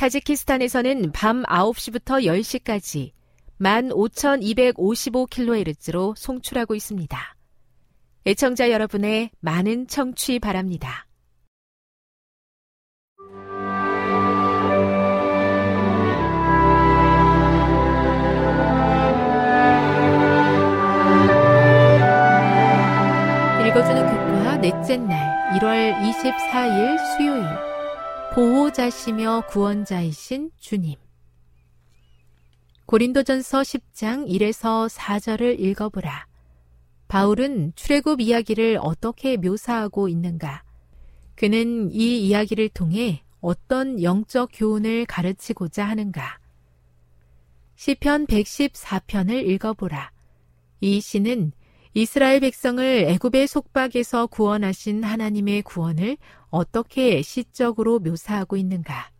타지키스탄에서는 밤 9시부터 10시까지 15,255kHz로 송출하고 있습니다. 애청자 여러분의 많은 청취 바랍니다. 읽어주는 교과 넷째 날 1월 24일 수요일 보호자시며 구원자이신 주님 고린도전서 10장 1에서 4절을 읽어보라. 바울은 출애굽 이야기를 어떻게 묘사하고 있는가? 그는 이 이야기를 통해 어떤 영적 교훈을 가르치고자 하는가? 시편 114편을 읽어보라. 이 시는 이스라엘 백성을 애굽의 속박에서 구원하신 하나님의 구원을 어떻게 시적으로 묘사하고 있는가?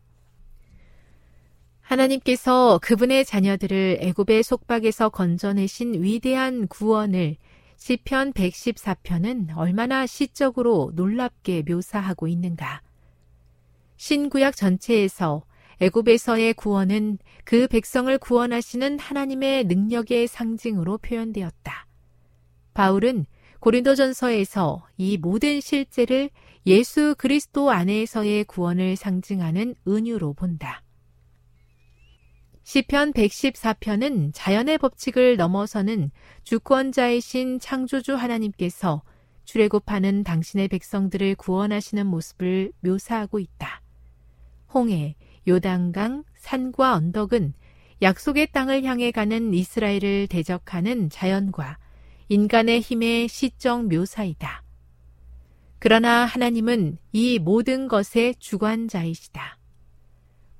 하나님께서 그분의 자녀들을 애굽의 속박에서 건져내신 위대한 구원을 시편 114편은 얼마나 시적으로 놀랍게 묘사하고 있는가. 신구약 전체에서 애굽에서의 구원은 그 백성을 구원하시는 하나님의 능력의 상징으로 표현되었다. 바울은 고린도전서에서 이 모든 실제를 예수 그리스도 안에서의 구원을 상징하는 은유로 본다. 시편 114편은 자연의 법칙을 넘어서는 주권자이신 창조주 하나님께서 출애굽하는 당신의 백성들을 구원하시는 모습을 묘사하고 있다. 홍해, 요단강, 산과 언덕은 약속의 땅을 향해 가는 이스라엘을 대적하는 자연과 인간의 힘의 시적 묘사이다. 그러나 하나님은 이 모든 것의 주관자이시다.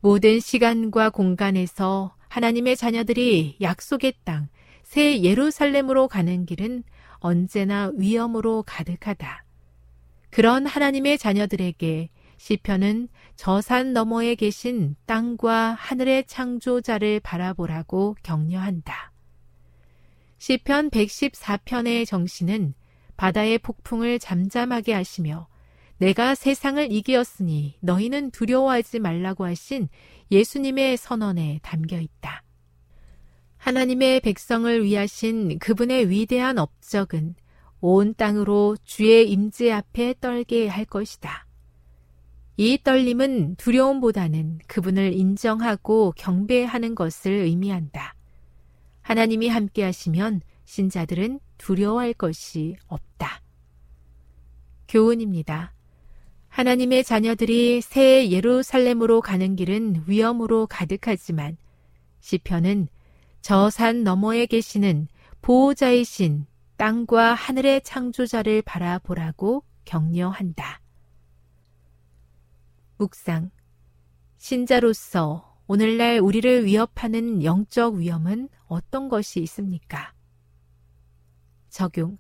모든 시간과 공간에서 하나님의 자녀들이 약속의 땅, 새 예루살렘으로 가는 길은 언제나 위험으로 가득하다. 그런 하나님의 자녀들에게 시편은 저산 너머에 계신 땅과 하늘의 창조자를 바라보라고 격려한다. 시편 114편의 정신은 바다의 폭풍을 잠잠하게 하시며 내가 세상을 이기었으니 너희는 두려워하지 말라고 하신 예수님의 선언에 담겨 있다. 하나님의 백성을 위하신 그분의 위대한 업적은 온 땅으로 주의 임재 앞에 떨게 할 것이다. 이 떨림은 두려움보다는 그분을 인정하고 경배하는 것을 의미한다. 하나님이 함께 하시면 신자들은 두려워할 것이 없다. 교훈입니다. 하나님의 자녀들이 새 예루살렘으로 가는 길은 위험으로 가득하지만 시편은 저 산 너머에 계시는 보호자이신 땅과 하늘의 창조자를 바라보라고 격려한다. 묵상. 신자로서 오늘날 우리를 위협하는 영적 위험은 어떤 것이 있습니까? 적용.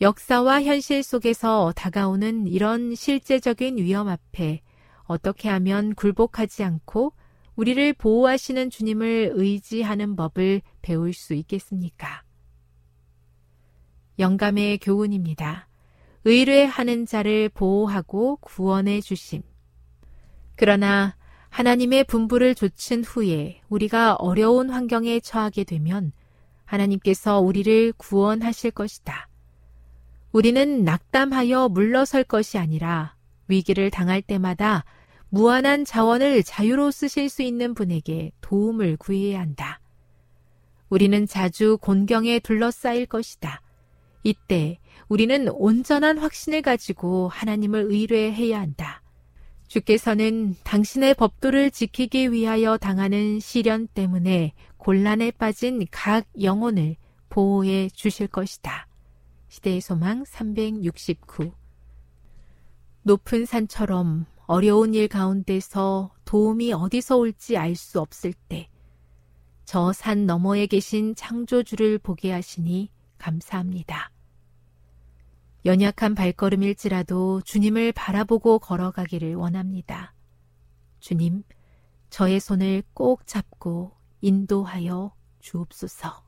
역사와 현실 속에서 다가오는 이런 실제적인 위험 앞에 어떻게 하면 굴복하지 않고 우리를 보호하시는 주님을 의지하는 법을 배울 수 있겠습니까? 영감의 교훈입니다. 의뢰하는 자를 보호하고 구원해 주심. 그러나 하나님의 분부를 조친 후에 우리가 어려운 환경에 처하게 되면 하나님께서 우리를 구원하실 것이다. 우리는 낙담하여 물러설 것이 아니라 위기를 당할 때마다 무한한 자원을 자유로 쓰실 수 있는 분에게 도움을 구해야 한다. 우리는 자주 곤경에 둘러싸일 것이다. 이때 우리는 온전한 확신을 가지고 하나님을 의뢰해야 한다. 주께서는 당신의 법도를 지키기 위하여 당하는 시련 때문에 곤란에 빠진 각 영혼을 보호해 주실 것이다. 시대의 소망 369 높은 산처럼 어려운 일 가운데서 도움이 어디서 올지 알 수 없을 때, 저 산 너머에 계신 창조주를 보게 하시니 감사합니다. 연약한 발걸음일지라도 주님을 바라보고 걸어가기를 원합니다. 주님, 저의 손을 꼭 잡고 인도하여 주옵소서.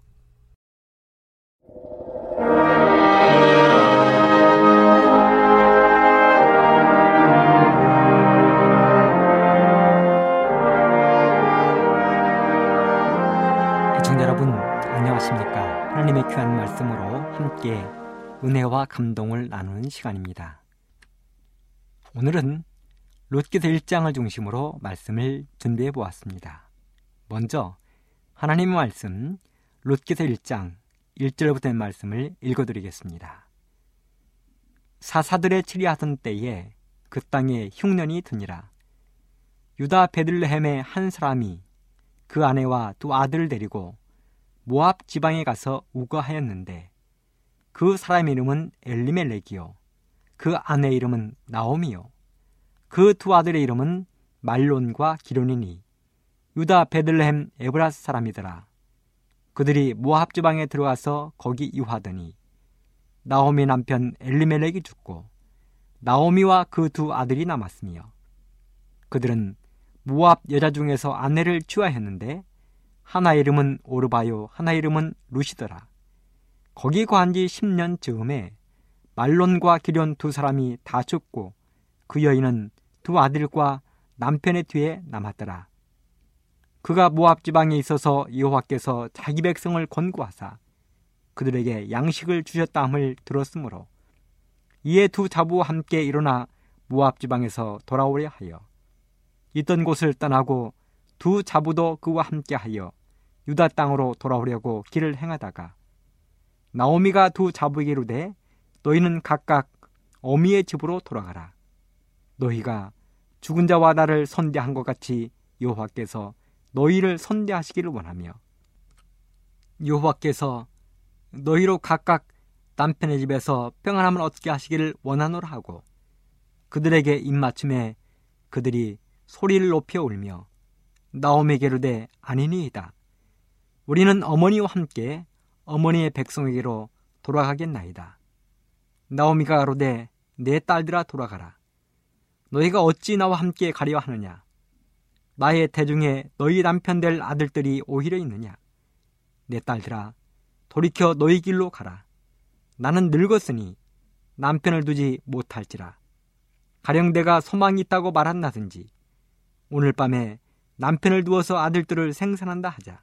애청자 여러분, 안녕하십니까? 하나님의 귀한 말씀으로 함께 은혜와 감동을 나누는 시간입니다. 오늘은 롯기서 1장을 중심으로 말씀을 준비해 보았습니다. 먼저 하나님의 말씀 롯기서 1장 1절부터의 말씀을 읽어드리겠습니다. 사사들의 치리하던 때에 그 땅에 흉년이 드니라. 유다 베들레헴의 한 사람이 그 아내와 두 아들을 데리고 모압 지방에 가서 우거하였는데 그 사람의 이름은 엘리멜렉이요. 그 아내 이름은 나오미요. 그 두 아들의 이름은 말론과 기론이니 유다 베들레헴 에브라스 사람이더라. 그들이 모압 지방에 들어가서 거기 유하더니 나오미 남편 엘리멜렉이 죽고 나오미와 그 두 아들이 남았으며 그들은 모압 여자 중에서 아내를 취하였는데 하나 이름은 오르바요 하나 이름은 루시더라. 거기 거한 지 10년 즈음에 말론과 기련 두 사람이 다 죽고 그 여인은 두 아들과 남편의 뒤에 남았더라. 그가 모압 지방에 있어서 여호와께서 자기 백성을 권고하사 그들에게 양식을 주셨다함을 들었으므로 이에 두 자부와 함께 일어나 모압 지방에서 돌아오려 하여 있던 곳을 떠나고 두 자부도 그와 함께 하여 유다 땅으로 돌아오려고 길을 행하다가 나오미가 두 자부에게 이르되 너희는 각각 어미의 집으로 돌아가라. 너희가 죽은 자와 나를 선대한 것 같이 여호와께서 너희를 선대하시기를 원하며 여호와께서 너희로 각각 남편의 집에서 평안함을 얻게 하시기를 원하노라 하고 그들에게 입맞춤에 그들이 소리를 높여 울며 나오미에게 이르되 아니니이다. 우리는 어머니와 함께 어머니의 백성에게로 돌아가겠나이다. 나오미가 가로되 내 딸들아 돌아가라. 너희가 어찌 나와 함께 가려 하느냐? 나의 대중에 너희 남편 될 아들들이 오히려 있느냐? 내 딸들아 돌이켜 너희 길로 가라. 나는 늙었으니 남편을 두지 못할지라. 가령 내가 소망이 있다고 말한다든지 오늘 밤에 남편을 두어서 아들들을 생산한다 하자.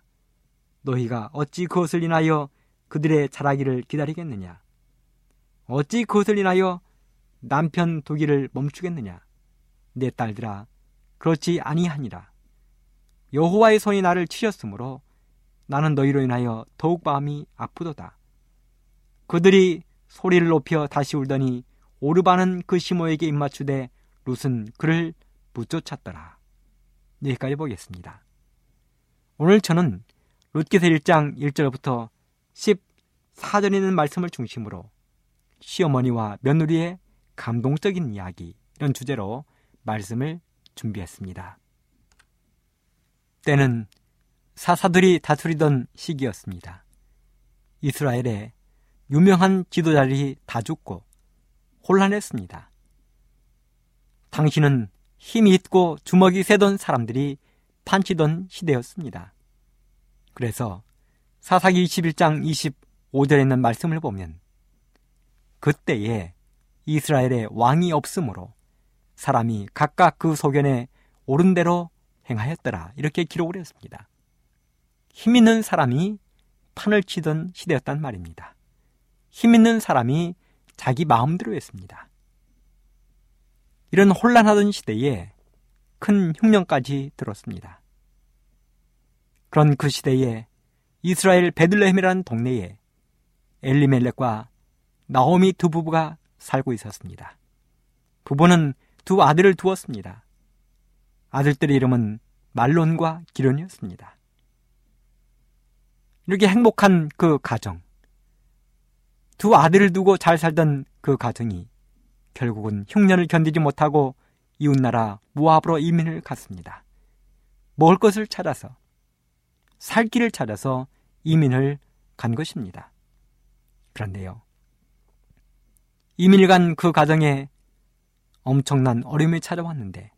너희가 어찌 그것을 인하여 그들의 자라기를 기다리겠느냐? 어찌 그것을 인하여 남편 두기를 멈추겠느냐? 내 딸들아, 그렇지 아니하니라. 여호와의 손이 나를 치셨으므로 나는 너희로 인하여 더욱 마음이 아프도다. 그들이 소리를 높여 다시 울더니 오르바는 그 시모에게 입맞추되 룻은 그를 붙쫓았더라. 여기까지 보겠습니다. 오늘 저는 룻기서 1장 1절부터 14절에 있는 말씀을 중심으로 시어머니와 며느리의 감동적인 이야기 이런 주제로 말씀을 준비했습니다. 때는 사사들이 다스리던 시기였습니다. 이스라엘에 유명한 지도자들이 다 죽고 혼란했습니다. 당신은 힘이 있고 주먹이 세던 사람들이 판치던 시대였습니다. 그래서 사사기 21장 25절에 있는 말씀을 보면 그때에 이스라엘에 왕이 없으므로 사람이 각각 그 소견에 옳은 대로 행하였더라. 이렇게 기록을 했습니다. 힘 있는 사람이 판을 치던 시대였단 말입니다. 힘 있는 사람이 자기 마음대로 했습니다. 이런 혼란하던 시대에 큰 흉년까지 들었습니다. 그런 그 시대에 이스라엘 베들레헴이라는 동네에 엘리멜렉과 나오미 두 부부가 살고 있었습니다. 부부는 두 아들을 두었습니다. 아들들의 이름은 말론과 기론이었습니다. 이렇게 행복한 그 가정, 두 아들을 두고 잘 살던 그 가정이 결국은 흉년을 견디지 못하고 이웃나라 모압으로 이민을 갔습니다. 먹을 것을 찾아서 살 길을 찾아서 이민을 간 것입니다. 그런데요. 이민을 간 그 가정에 엄청난 어려움이 찾아왔는데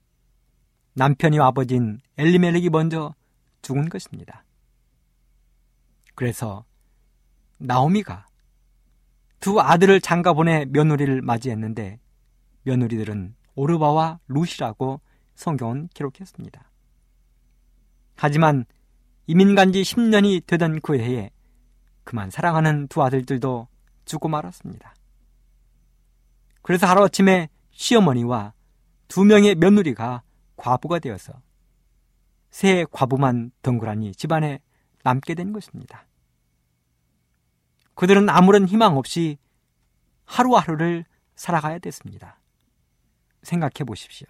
남편이 아버지인 엘리멜렉이 먼저 죽은 것입니다. 그래서 나오미가 두 아들을 장가 보내 며느리를 맞이했는데 며느리들은 오르바와 루시라고 성경은 기록했습니다. 하지만 이민 간 지 10년이 되던 그 해에 그만 사랑하는 두 아들들도 죽고 말았습니다. 그래서 하루아침에 시어머니와 두 명의 며느리가 과부가 되어서 새 과부만 덩그라니 집안에 남게 된 것입니다. 그들은 아무런 희망 없이 하루하루를 살아가야 됐습니다. 생각해 보십시오.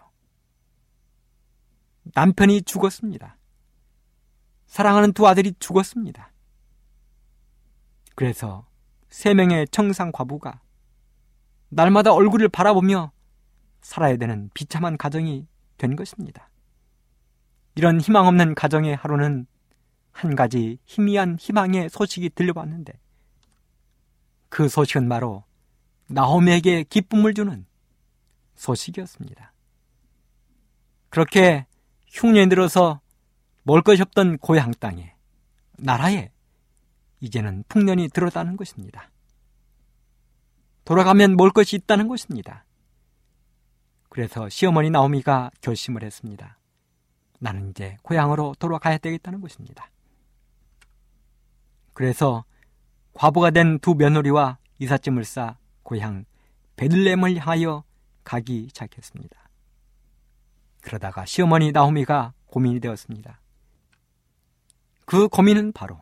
남편이 죽었습니다. 사랑하는 두 아들이 죽었습니다. 그래서 세 명의 청상 과부가 날마다 얼굴을 바라보며 살아야 되는 비참한 가정이 된 것입니다. 이런 희망 없는 가정의 하루는 한 가지 희미한 희망의 소식이 들려왔는데 그 소식은 바로 나홈에게 기쁨을 주는 소식이었습니다. 그렇게 흉년이 들어서 먹을 것이 없던 고향 땅에 나라에 이제는 풍년이 들어다는 것입니다. 돌아가면 먹을 것이 있다는 것입니다. 그래서 시어머니 나오미가 결심을 했습니다. 나는 이제 고향으로 돌아가야 되겠다는 것입니다. 그래서 과부가 된 두 며느리와 이삿짐을 싸 고향 베들렘을 향하여 가기 시작했습니다. 그러다가 시어머니 나오미가 고민이 되었습니다. 그 고민은 바로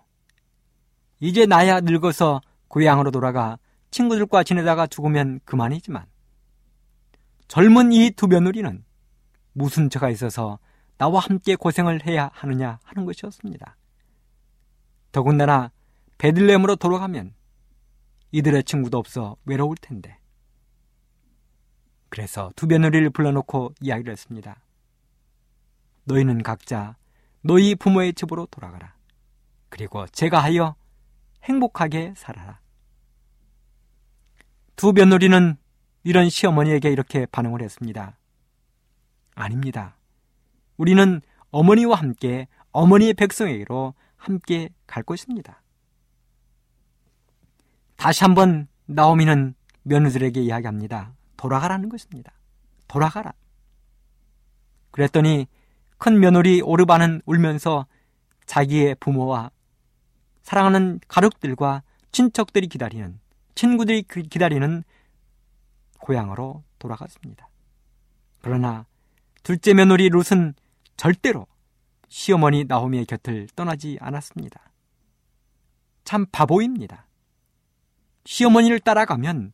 이제 나야 늙어서 고향으로 돌아가 친구들과 지내다가 죽으면 그만이지만 젊은 이 두 며느리는 무슨 죄가 있어서 나와 함께 고생을 해야 하느냐 하는 것이었습니다. 더군다나 베들렘으로 돌아가면 이들의 친구도 없어 외로울 텐데. 그래서 두 며느리를 불러놓고 이야기를 했습니다. 너희는 각자 너희 부모의 집으로 돌아가라. 그리고 제가 하여 행복하게 살아라. 두 며느리는 이런 시어머니에게 이렇게 반응을 했습니다. 아닙니다. 우리는 어머니와 함께 어머니의 백성에게로 함께 갈 것입니다. 다시 한번 나오미는 며느들에게 이야기합니다. 돌아가라는 것입니다. 돌아가라. 그랬더니 큰 며느리 오르바는 울면서 자기의 부모와 사랑하는 가족들과 친척들이 기다리는 친구들이 기다리는 고향으로 돌아갔습니다. 그러나 둘째 며느리 룻은 절대로 시어머니 나오미의 곁을 떠나지 않았습니다. 참 바보입니다. 시어머니를 따라가면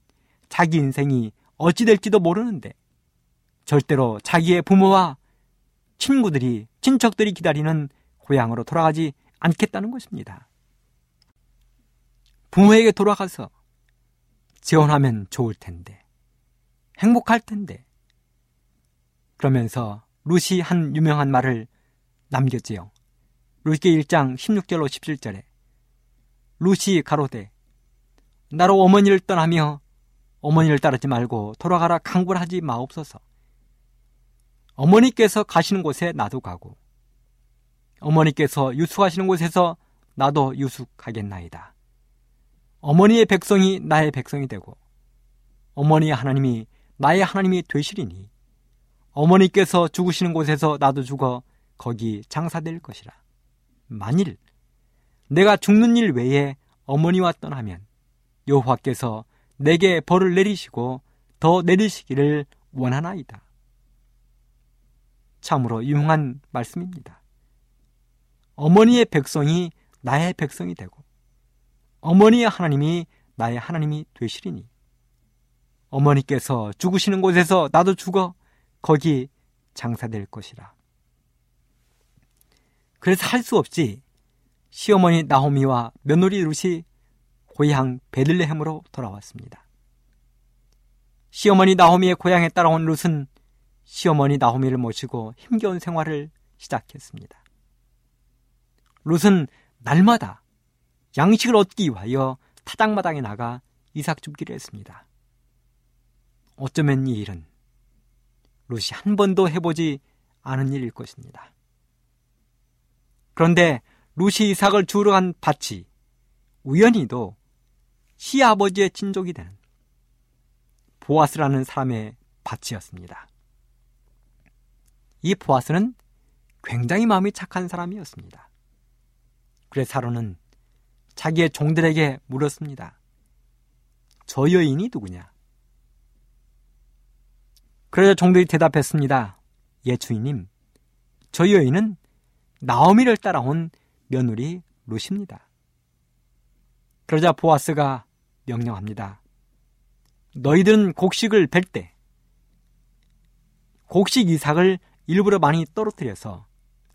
자기 인생이 어찌 될지도 모르는데 절대로 자기의 부모와 친구들이, 친척들이 기다리는 고향으로 돌아가지 않겠다는 것입니다. 부모에게 돌아가서 재혼하면 좋을 텐데, 행복할 텐데, 그러면서 루시 한 유명한 말을 남겼지요. 루시기 1장 16절로 17절에 루시 가로되 나로 어머니를 떠나며 어머니를 따르지 말고 돌아가라 강불하지 마옵소서. 어머니께서 가시는 곳에 나도 가고 어머니께서 유숙하시는 곳에서 나도 유숙하겠나이다. 어머니의 백성이 나의 백성이 되고 어머니의 하나님이 나의 하나님이 되시리니 어머니께서 죽으시는 곳에서 나도 죽어 거기 장사될 것이라. 만일 내가 죽는 일 외에 어머니와 떠나면 여호와께서 내게 벌을 내리시고 더 내리시기를 원하나이다. 참으로 유용한 말씀입니다. 어머니의 백성이 나의 백성이 되고 어머니의 하나님이 나의 하나님이 되시리니 어머니께서 죽으시는 곳에서 나도 죽어 거기 장사될 것이라. 그래서 할 수 없이 시어머니 나호미와 며느리 룻이 고향 베들레헴으로 돌아왔습니다. 시어머니 나호미의 고향에 따라온 룻은 시어머니 나호미를 모시고 힘겨운 생활을 시작했습니다. 룻은 날마다 양식을 얻기 위하여 타당마당에 나가 이삭 줍기를 했습니다. 어쩌면 이 일은 룻이 한 번도 해보지 않은 일일 것입니다. 그런데 룻이 이삭을 주러 간 밭이 우연히도 시아버지의 친족이 되는 보아스라는 사람의 밭이었습니다. 이 보아스는 굉장히 마음이 착한 사람이었습니다. 그래서 사로는 자기의 종들에게 물었습니다. 저 여인이 누구냐? 그래서 종들이 대답했습니다. 예, 주인님. 저 여인은 나오미를 따라온 며느리 루시입니다. 그러자 보아스가 명령합니다. 너희들은 곡식을 벨 때, 곡식 이삭을 일부러 많이 떨어뜨려서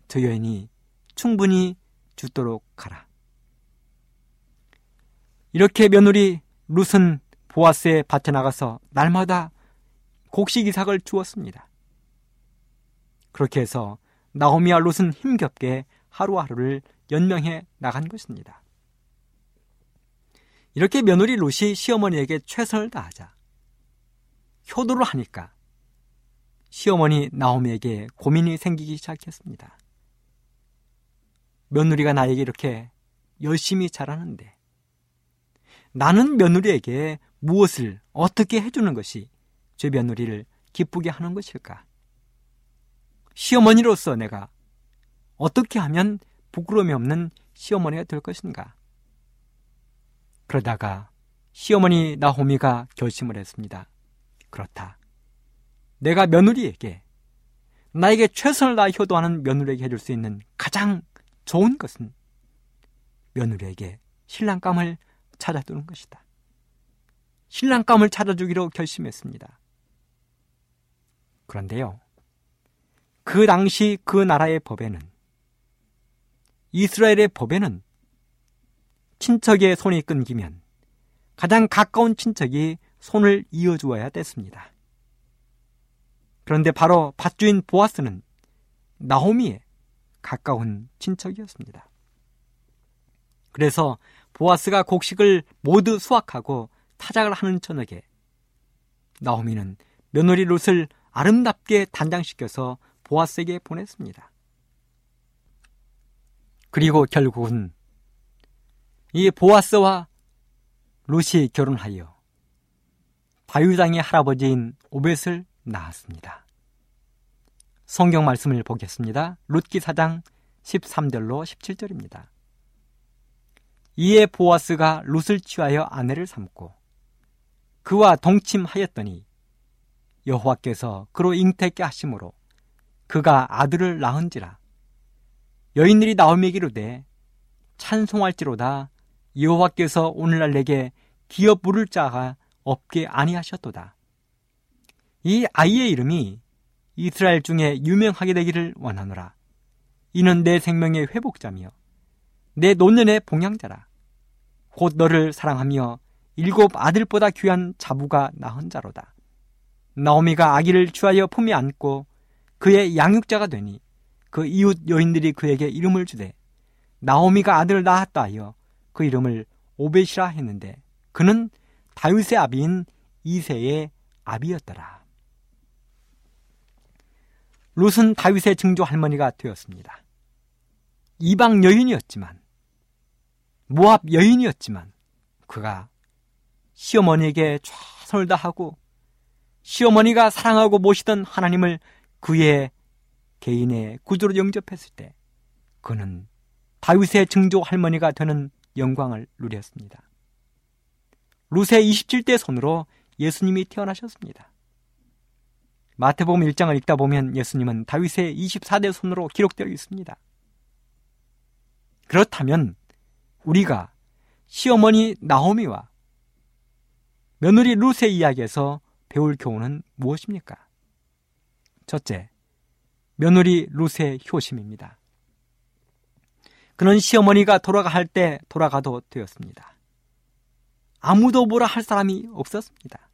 저 여인이 충분히 죽도록 가라. 이렇게 며느리 룻은 보아스의 밭에 나가서 날마다 곡식 이삭을 주었습니다. 그렇게 해서 나오미와 롯은 힘겹게 하루하루를 연명해 나간 것입니다. 이렇게 며느리 롯이 시어머니에게 최선을 다하자 효도를 하니까 시어머니 나오미에게 고민이 생기기 시작했습니다. 며느리가 나에게 이렇게 열심히 잘하는데 나는 며느리에게 무엇을 어떻게 해주는 것이 제 며느리를 기쁘게 하는 것일까? 시어머니로서 내가 어떻게 하면 부끄러움이 없는 시어머니가 될 것인가? 그러다가 시어머니 나호미가 결심을 했습니다. 그렇다. 내가 며느리에게 나에게 최선을 다해 효도하는 며느리에게 해줄 수 있는 가장 좋은 것은 며느리에게 신랑감을 찾아두는 것이다. 신랑감을 찾아주기로 결심했습니다. 그런데요, 그 당시 그 나라의 법에는 이스라엘의 법에는 친척의 손이 끊기면 가장 가까운 친척이 손을 이어주어야 됐습니다. 그런데 바로 밭주인 보아스는 나호미의 가까운 친척이었습니다. 그래서 보아스가 곡식을 모두 수확하고 타작을 하는 저녁에 나호미는 며느리 롯을 아름답게 단장시켜서 보아스에게 보냈습니다. 그리고 결국은 이 보아스와 롯이 결혼하여 다유장의 할아버지인 오벳을 낳았습니다. 성경 말씀을 보겠습니다. 롯기 사장 13절로 17절입니다. 이에 보아스가 롯을 취하여 아내를 삼고 그와 동침하였더니 여호와께서 그로 잉태케 하심으로 그가 아들을 낳은지라 여인들이 나오미기로되 찬송할지로다 여호와께서 오늘날 내게 기어 부를 자가 없게 아니하셨도다. 이 아이의 이름이 이스라엘 중에 유명하게 되기를 원하노라. 이는 내 생명의 회복자며 내 노년의 봉양자라. 곧 너를 사랑하며 일곱 아들보다 귀한 자부가 낳은 자로다. 나오미가 아기를 주하여 품에 안고 그의 양육자가 되니 그 이웃 여인들이 그에게 이름을 주되 나오미가 아들을 낳았다 하여 그 이름을 오벳이라 했는데 그는 다윗의 아비인 이세의 아비였더라. 룻은 다윗의 증조 할머니가 되었습니다. 이방 여인이었지만 모압 여인이었지만 그가 시어머니에게 최선을 다하고 시어머니가 사랑하고 모시던 하나님을 그의 개인의 구조로 영접했을 때 그는 다윗의 증조 할머니가 되는 영광을 누렸습니다. 루세 27대 손으로 예수님이 태어나셨습니다. 마태복음 1장을 읽다 보면 예수님은 다윗의 24대 손으로 기록되어 있습니다. 그렇다면 우리가 시어머니 나오미와 며느리 루세 이야기에서 배울 교훈은 무엇입니까? 첫째, 며느리 루세 효심입니다. 그는 시어머니가 돌아가 할 때 돌아가도 되었습니다. 아무도 뭐라 할 사람이 없었습니다.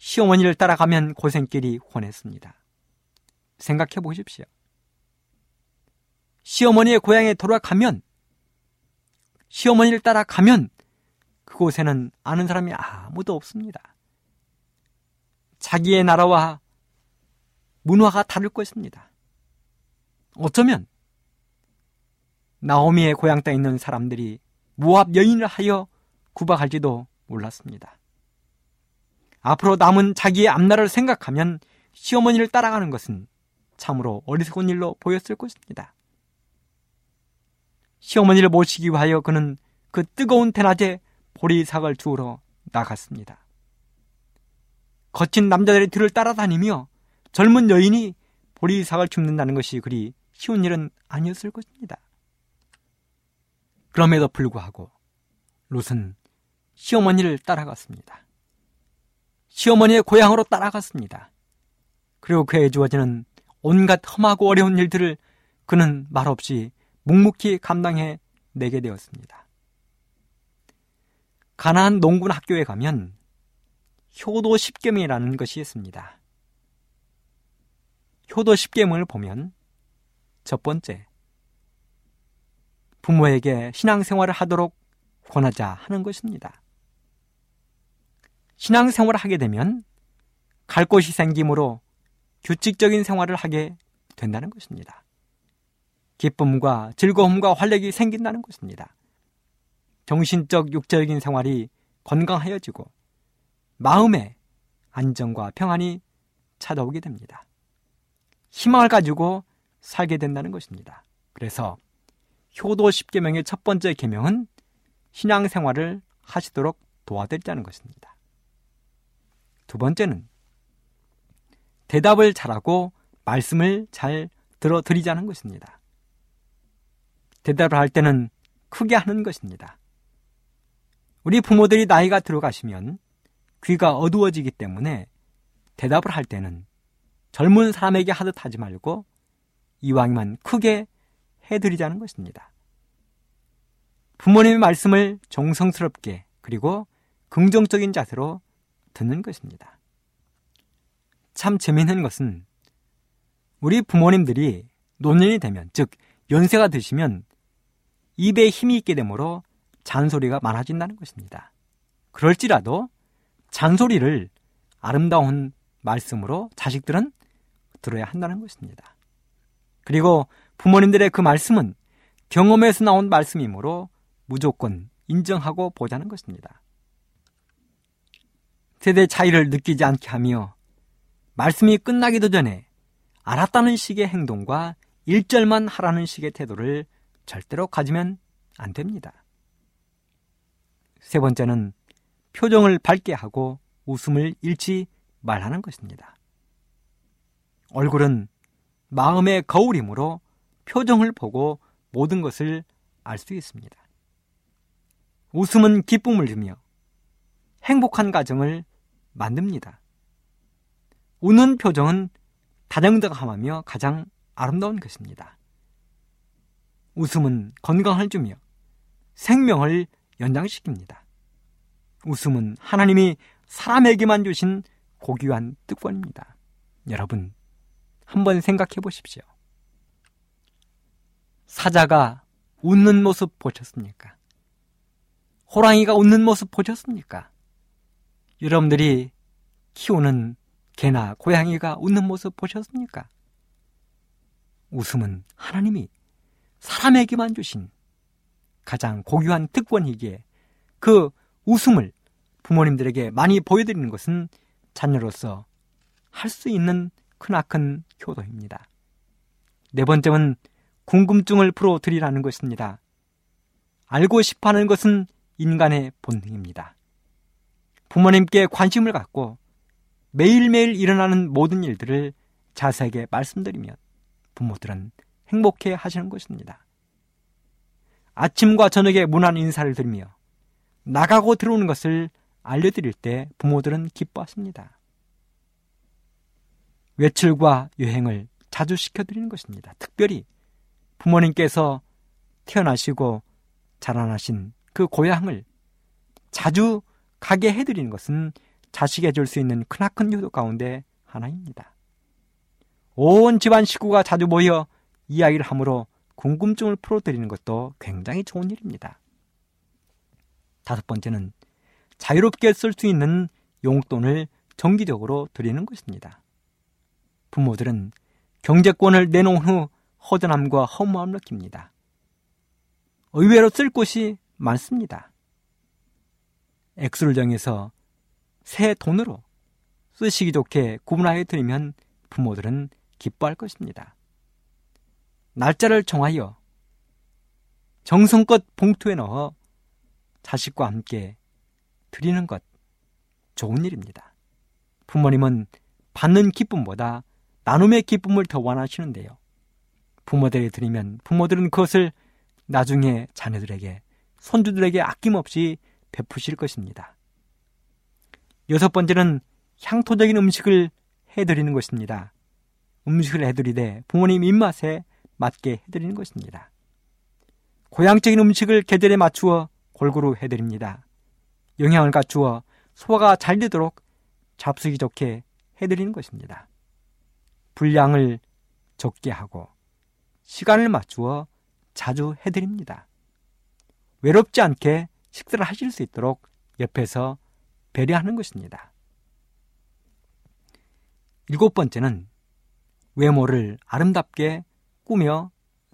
시어머니를 따라가면 고생길이 훤했습니다. 생각해 보십시오. 시어머니의 고향에 돌아가면 시어머니를 따라가면 그곳에는 아는 사람이 아무도 없습니다. 자기의 나라와 문화가 다를 것입니다. 어쩌면 나오미의 고향 땅에 있는 사람들이 모압 여인을 하여 구박할지도 몰랐습니다. 앞으로 남은 자기의 앞날을 생각하면 시어머니를 따라가는 것은 참으로 어리석은 일로 보였을 것입니다. 시어머니를 모시기 위하여 그는 그 뜨거운 대낮에 보리삭을 주우러 나갔습니다. 거친 남자들의 뒤를 따라다니며 젊은 여인이 보리삭을 줍는다는 것이 그리 쉬운 일은 아니었을 것입니다. 그럼에도 불구하고 롯은 시어머니를 따라갔습니다. 시어머니의 고향으로 따라갔습니다. 그리고 그에 주어지는 온갖 험하고 어려운 일들을 그는 말없이 묵묵히 감당해 내게 되었습니다. 가나안 농군 학교에 가면 효도 십계명이라는 것이 있습니다. 효도 십계명을 보면 첫 번째 부모에게 신앙생활을 하도록 권하자 하는 것입니다. 신앙생활을 하게 되면 갈 곳이 생기므로 규칙적인 생활을 하게 된다는 것입니다. 기쁨과 즐거움과 활력이 생긴다는 것입니다. 정신적, 육체적인 생활이 건강하여지고 마음의 안정과 평안이 찾아오게 됩니다. 희망을 가지고 살게 된다는 것입니다. 그래서 효도 10계명의 첫 번째 계명은 신앙생활을 하시도록 도와드리자는 것입니다. 두 번째는 대답을 잘하고 말씀을 잘 들어드리자는 것입니다. 대답을 할 때는 크게 하는 것입니다. 우리 부모들이 나이가 들어가시면 귀가 어두워지기 때문에 대답을 할 때는 젊은 사람에게 하듯 하지 말고 이왕이면 크게 해드리자는 것입니다. 부모님의 말씀을 정성스럽게 그리고 긍정적인 자세로 듣는 것입니다. 참 재미있는 것은 우리 부모님들이 노년이 되면, 즉, 연세가 드시면 입에 힘이 있게 되므로 잔소리가 많아진다는 것입니다. 그럴지라도 잔소리를 아름다운 말씀으로 자식들은 들어야 한다는 것입니다. 그리고 부모님들의 그 말씀은 경험에서 나온 말씀이므로 무조건 인정하고 보자는 것입니다. 세대 차이를 느끼지 않게 하며 말씀이 끝나기도 전에 알았다는 식의 행동과 일절만 하라는 식의 태도를 절대로 가지면 안 됩니다. 세 번째는 표정을 밝게 하고 웃음을 잃지 말하는 것입니다. 얼굴은 마음의 거울이므로 표정을 보고 모든 것을 알 수 있습니다. 웃음은 기쁨을 주며 행복한 가정을 만듭니다. 우는 표정은 다정다감하며 가장 아름다운 것입니다. 웃음은 건강을 주며 생명을 연장시킵니다. 웃음은 하나님이 사람에게만 주신 고귀한 특권입니다. 여러분, 한번 생각해 보십시오. 사자가 웃는 모습 보셨습니까? 호랑이가 웃는 모습 보셨습니까? 여러분들이 키우는 개나 고양이가 웃는 모습 보셨습니까? 웃음은 하나님이 사람에게만 주신 가장 고귀한 특권이기에 그 웃음을 부모님들에게 많이 보여드리는 것은 자녀로서 할 수 있는 크나큰 효도입니다. 네 번째는 궁금증을 풀어드리라는 것입니다. 알고 싶어 하는 것은 인간의 본능입니다. 부모님께 관심을 갖고 매일매일 일어나는 모든 일들을 자세하게 말씀드리면 부모들은 행복해 하시는 것입니다. 아침과 저녁에 문안 인사를 드리며 나가고 들어오는 것을 알려드릴 때 부모들은 기뻐하십니다. 외출과 여행을 자주 시켜드리는 것입니다. 특별히 부모님께서 태어나시고 자라나신 그 고향을 자주 가게 해드리는 것은 자식에 줄 수 있는 크나큰 효도 가운데 하나입니다. 온 집안 식구가 자주 모여 이야기를 함으로 궁금증을 풀어드리는 것도 굉장히 좋은 일입니다. 다섯 번째는 자유롭게 쓸 수 있는 용돈을 정기적으로 드리는 것입니다. 부모들은 경제권을 내놓은 후 허전함과 허무함을 느낍니다. 의외로 쓸 곳이 많습니다. 액수를 정해서 새 돈으로 쓰시기 좋게 구분하여 드리면 부모들은 기뻐할 것입니다. 날짜를 정하여 정성껏 봉투에 넣어 자식과 함께 드리는 것 좋은 일입니다. 부모님은 받는 기쁨보다 나눔의 기쁨을 더 원하시는데요. 부모들에게 드리면 부모들은 그것을 나중에 자녀들에게, 손주들에게 아낌없이 베푸실 것입니다. 여섯 번째는 향토적인 음식을 해드리는 것입니다. 음식을 해드리되 부모님 입맛에 맞게 해드리는 것입니다. 고향적인 음식을 계절에 맞추어 골고루 해드립니다. 영양을 갖추어 소화가 잘 되도록 잡수기 좋게 해드리는 것입니다. 분량을 적게 하고 시간을 맞추어 자주 해드립니다. 외롭지 않게 식사를 하실 수 있도록 옆에서 배려하는 것입니다. 일곱 번째는 외모를 아름답게 꾸며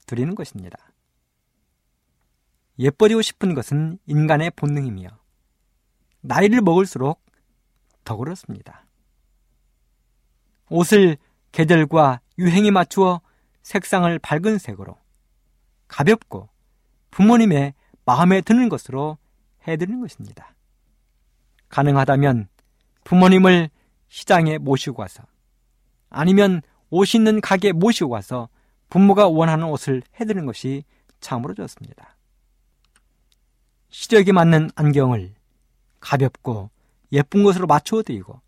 드리는 것입니다. 예뻐지고 싶은 것은 인간의 본능이며 나이를 먹을수록 더 그렇습니다. 옷을 계절과 유행에 맞추어 색상을 밝은 색으로 가볍고 부모님의 마음에 드는 것으로 해드리는 것입니다. 가능하다면 부모님을 시장에 모시고 와서 아니면 옷 있는 가게 모시고 와서 부모가 원하는 옷을 해드리는 것이 참으로 좋습니다. 시력에 맞는 안경을 가볍고 예쁜 것으로 맞추어 드리고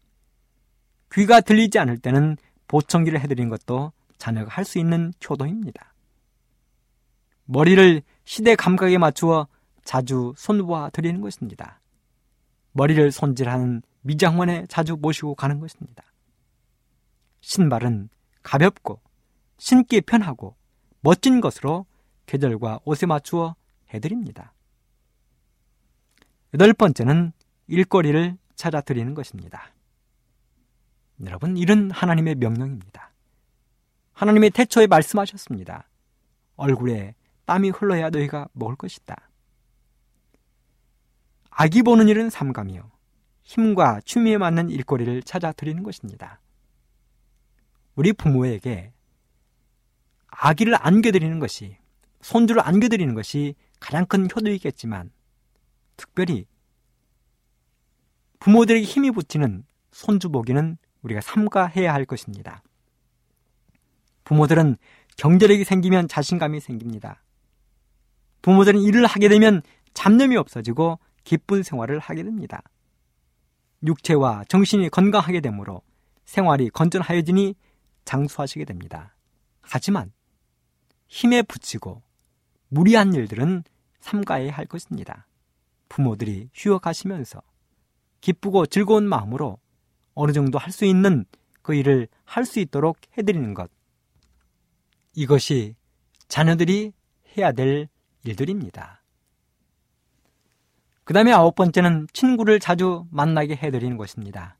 귀가 들리지 않을 때는 보청기를 해드리는 것도 자녀가 할 수 있는 효도입니다. 머리를 시대 감각에 맞추어 자주 손보아 드리는 것입니다. 머리를 손질하는 미장원에 자주 모시고 가는 것입니다. 신발은 가볍고 신기 편하고 멋진 것으로 계절과 옷에 맞추어 해드립니다. 여덟 번째는 일거리를 찾아 드리는 것입니다. 여러분, 이런 하나님의 명령입니다. 하나님의 태초에 말씀하셨습니다. 얼굴에 땀이 흘러야 너희가 먹을 것이다. 아기 보는 일은 삼가며 힘과 취미에 맞는 일거리를 찾아 드리는 것입니다. 우리 부모에게 아기를 안겨드리는 것이, 손주를 안겨드리는 것이 가장 큰 효도이겠지만, 특별히 부모들에게 힘이 붙이는 손주 보기는 우리가 삼가해야 할 것입니다. 부모들은 경제력이 생기면 자신감이 생깁니다. 부모들은 일을 하게 되면 잡념이 없어지고 기쁜 생활을 하게 됩니다. 육체와 정신이 건강하게 되므로 생활이 건전하여지니 장수하시게 됩니다. 하지만 힘에 붙이고 무리한 일들은 삼가해야 할 것입니다. 부모들이 휴학하시면서 기쁘고 즐거운 마음으로 어느 정도 할 수 있는 그 일을 할 수 있도록 해드리는 것. 이것이 자녀들이 해야 될 일들입니다. 그 다음에 아홉 번째는 친구를 자주 만나게 해드리는 것입니다.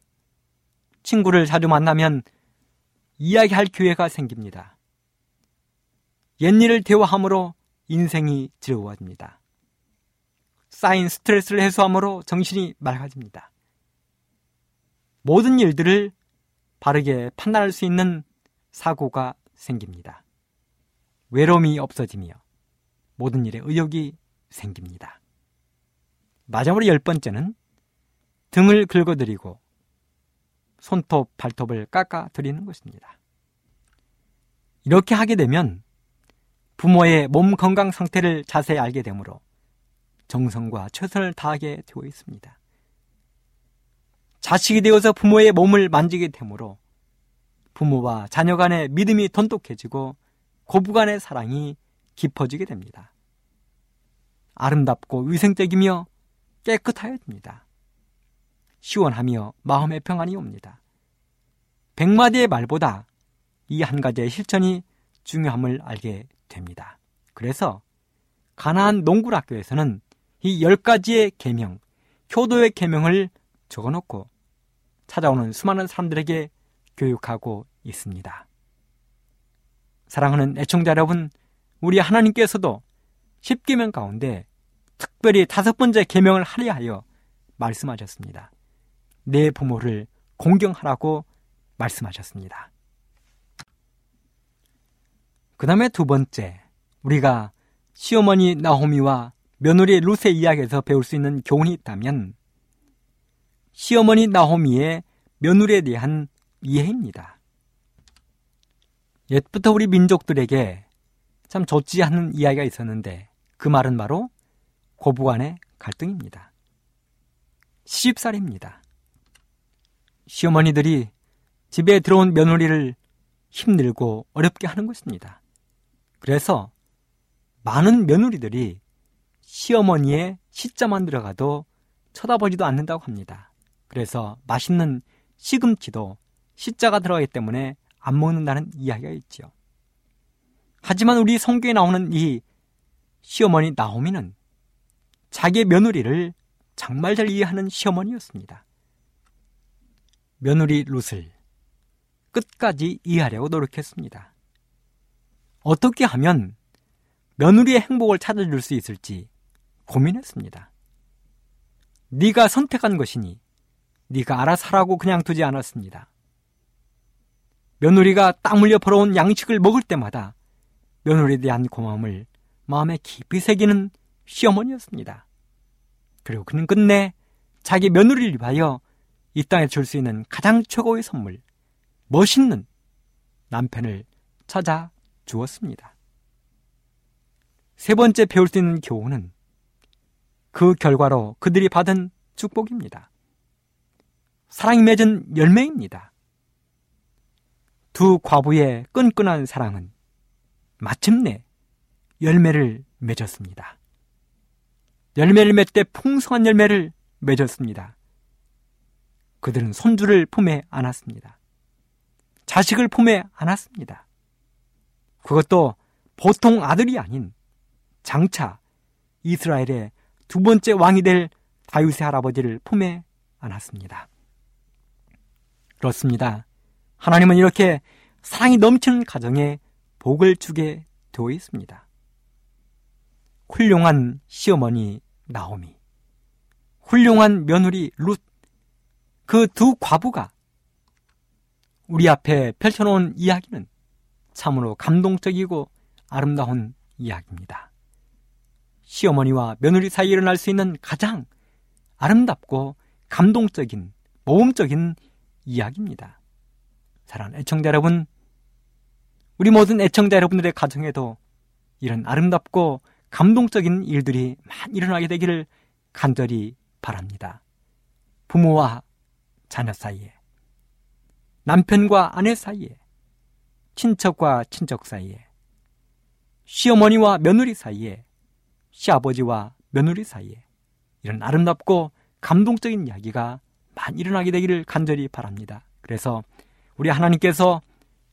친구를 자주 만나면 이야기할 기회가 생깁니다. 옛일을 대화함으로 인생이 즐거워집니다. 쌓인 스트레스를 해소함으로 정신이 맑아집니다. 모든 일들을 바르게 판단할 수 있는 사고가 생깁니다. 외로움이 없어지며 모든 일에 의욕이 생깁니다. 마지막으로 열 번째는 등을 긁어드리고 손톱, 발톱을 깎아드리는 것입니다. 이렇게 하게 되면 부모의 몸 건강 상태를 자세히 알게 되므로 정성과 최선을 다하게 되어 있습니다. 자식이 되어서 부모의 몸을 만지게 되므로 부모와 자녀 간의 믿음이 돈독해지고 고부 간의 사랑이 깊어지게 됩니다. 아름답고 위생적이며 깨끗하여집니다. 시원하며 마음의 평안이 옵니다. 백마디의 말보다 이 한 가지의 실천이 중요함을 알게 됩니다. 그래서 가나안 농구학교에서는 이 열 가지의 계명, 효도의 계명을 적어놓고 찾아오는 수많은 사람들에게 교육하고 있습니다. 사랑하는 애청자 여러분, 우리 하나님께서도 10계명 가운데 특별히 다섯 번째 계명을 하려 하여 말씀하셨습니다. 내 부모를 공경하라고 말씀하셨습니다. 그 다음에 두 번째, 우리가 시어머니 나호미와 며느리 루세 이야기에서 배울 수 있는 교훈이 있다면 시어머니 나호미의 며느리에 대한 이해입니다. 옛부터 우리 민족들에게 참 좋지 않은 이야기가 있었는데 그 말은 바로 고부 간의 갈등입니다. 시집살입니다. 시어머니들이 집에 들어온 며느리를 힘들고 어렵게 하는 것입니다. 그래서 많은 며느리들이 시어머니의 시자만 들어가도 쳐다보지도 않는다고 합니다. 그래서 맛있는 시금치도 시자가 들어가기 때문에 안 먹는다는 이야기가 있죠. 하지만 우리 성경에 나오는 이 시어머니 나오미는 자기의 며느리를 정말 잘 이해하는 시어머니였습니다. 며느리 룻을 끝까지 이해하려고 노력했습니다. 어떻게 하면 며느리의 행복을 찾아줄 수 있을지 고민했습니다. 네가 선택한 것이니 네가 알아서 하라고 그냥 두지 않았습니다. 며느리가 딱 물려 벌어온 양식을 먹을 때마다 며느리에 대한 고마움을 마음에 깊이 새기는 시어머니였습니다. 그리고 그는 끝내 자기 며느리를 위하여 이 땅에 줄 수 있는 가장 최고의 선물, 멋있는 남편을 찾아 주었습니다. 세 번째 배울 수 있는 교훈은 그 결과로 그들이 받은 축복입니다. 사랑이 맺은 열매입니다. 두 과부의 끈끈한 사랑은 마침내 열매를 맺었습니다. 열매를 맺되 풍성한 열매를 맺었습니다. 그들은 손주를 품에 안았습니다. 자식을 품에 안았습니다. 그것도 보통 아들이 아닌 장차 이스라엘의 두 번째 왕이 될 다윗의 할아버지를 품에 안았습니다. 그렇습니다. 하나님은 이렇게 사랑이 넘치는 가정에 복을 주게 되어 있습니다. 훌륭한 시어머니 나오미, 훌륭한 며느리 룻, 그 두 과부가 우리 앞에 펼쳐놓은 이야기는 참으로 감동적이고 아름다운 이야기입니다. 시어머니와 며느리 사이에 일어날 수 있는 가장 아름답고 감동적인 모험적인 이야기입니다. 사랑하는 애청자 여러분, 우리 모든 애청자 여러분들의 가정에도 이런 아름답고 감동적인 일들이 많이 일어나게 되기를 간절히 바랍니다. 부모와 자녀 사이에, 남편과 아내 사이에, 친척과 친척 사이에, 시어머니와 며느리 사이에, 시아버지와 며느리 사이에 이런 아름답고 감동적인 이야기가 많이 일어나게 되기를 간절히 바랍니다. 그래서 우리 하나님께서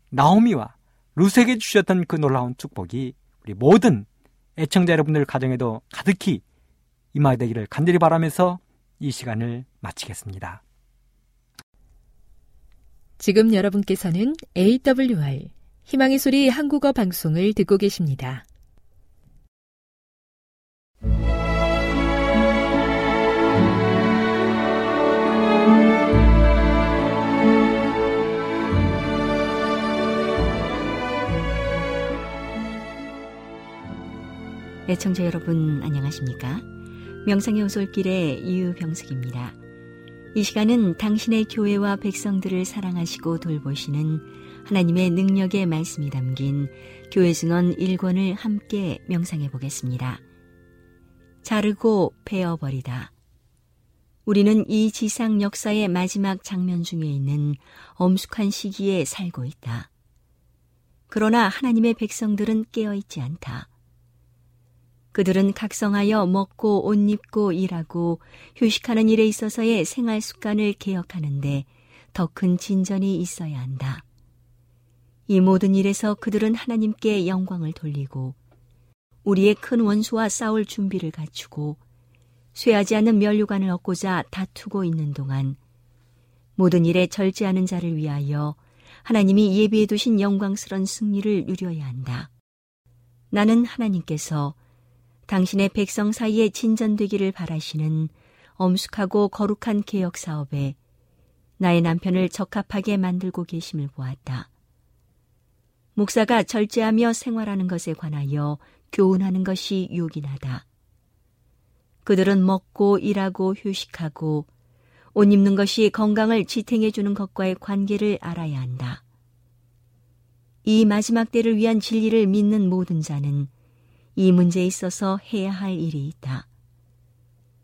나오미와 루세에게 주셨던 그 놀라운 축복이 우리 모든 애청자 여러분들 가정에도 가득히 임하게 되기를 간절히 바라면서 이 시간을 마치겠습니다. 지금 여러분께서는 AWR 희망의 소리 한국어 방송을 듣고 계십니다. 애청자 여러분 안녕하십니까? 명상의 오솔길의 이유병숙입니다. 이 시간은 당신의 교회와 백성들을 사랑하시고 돌보시는 하나님의 능력의 말씀이 담긴 교회 증언 1권을 함께 명상해 보겠습니다. 자르고 베어버리다. 우리는 이 지상 역사의 마지막 장면 중에 있는 엄숙한 시기에 살고 있다. 그러나 하나님의 백성들은 깨어있지 않다. 그들은 각성하여 먹고 옷 입고 일하고 휴식하는 일에 있어서의 생활 습관을 개혁하는데 더 큰 진전이 있어야 한다. 이 모든 일에서 그들은 하나님께 영광을 돌리고 우리의 큰 원수와 싸울 준비를 갖추고 쇠하지 않는 면류관을 얻고자 다투고 있는 동안 모든 일에 절제하는 자를 위하여 하나님이 예비해 두신 영광스런 승리를 누려야 한다. 나는 하나님께서 당신의 백성 사이에 진전되기를 바라시는 엄숙하고 거룩한 개혁 사업에 나의 남편을 적합하게 만들고 계심을 보았다. 목사가 절제하며 생활하는 것에 관하여 교훈하는 것이 요긴하다. 그들은 먹고 일하고 휴식하고 옷 입는 것이 건강을 지탱해 주는 것과의 관계를 알아야 한다. 이 마지막 때를 위한 진리를 믿는 모든 자는 이 문제에 있어서 해야 할 일이 있다.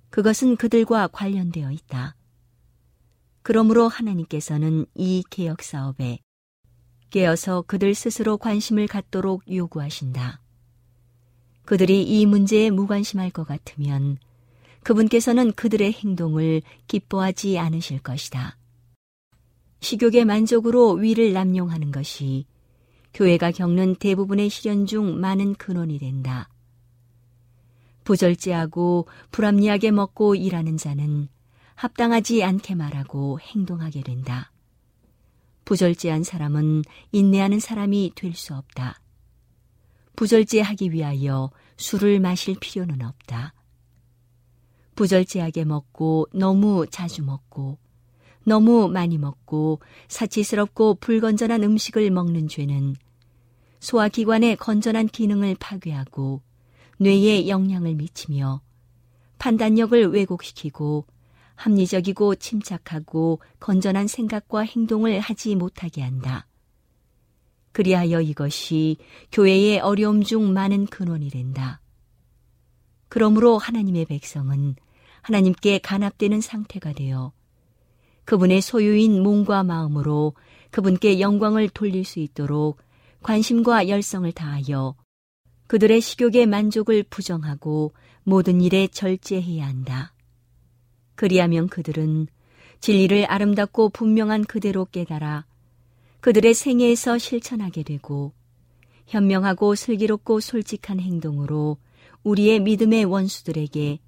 그것은 그들과 관련되어 있다. 그러므로 하나님께서는 이 개혁 사업에 깨어서 그들 스스로 관심을 갖도록 요구하신다. 그들이 이 문제에 무관심할 것 같으면 그분께서는 그들의 행동을 기뻐하지 않으실 것이다. 식욕의 만족으로 위를 남용하는 것이 교회가 겪는 대부분의 시련 중 많은 근원이 된다. 부절제하고 불합리하게 먹고 일하는 자는 합당하지 않게 말하고 행동하게 된다. 부절제한 사람은 인내하는 사람이 될 수 없다. 부절제하기 위하여 술을 마실 필요는 없다. 부절제하게 먹고 너무 자주 먹고 너무 많이 먹고 사치스럽고 불건전한 음식을 먹는 죄는 소화기관의 건전한 기능을 파괴하고 뇌에 영향을 미치며 판단력을 왜곡시키고 합리적이고 침착하고 건전한 생각과 행동을 하지 못하게 한다. 그리하여 이것이 교회의 어려움 중 많은 근원이 된다. 그러므로 하나님의 백성은 하나님께 간합되는 상태가 되어 그분의 소유인 몸과 마음으로 그분께 영광을 돌릴 수 있도록 관심과 열성을 다하여 그들의 식욕의 만족을 부정하고 모든 일에 절제해야 한다. 그리하면 그들은 진리를 아름답고 분명한 그대로 깨달아 그들의 생애에서 실천하게 되고 현명하고 슬기롭고 솔직한 행동으로 우리의 믿음의 원수들에게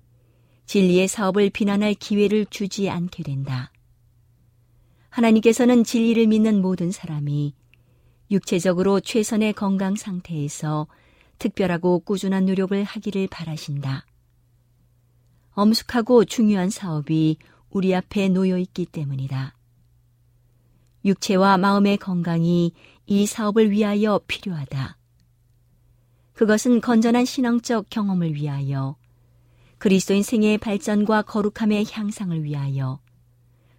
진리의 사업을 비난할 기회를 주지 않게 된다. 하나님께서는 진리를 믿는 모든 사람이 육체적으로 최선의 건강 상태에서 특별하고 꾸준한 노력을 하기를 바라신다. 엄숙하고 중요한 사업이 우리 앞에 놓여 있기 때문이다. 육체와 마음의 건강이 이 사업을 위하여 필요하다. 그것은 건전한 신앙적 경험을 위하여 그리스도인 생애의 발전과 거룩함의 향상을 위하여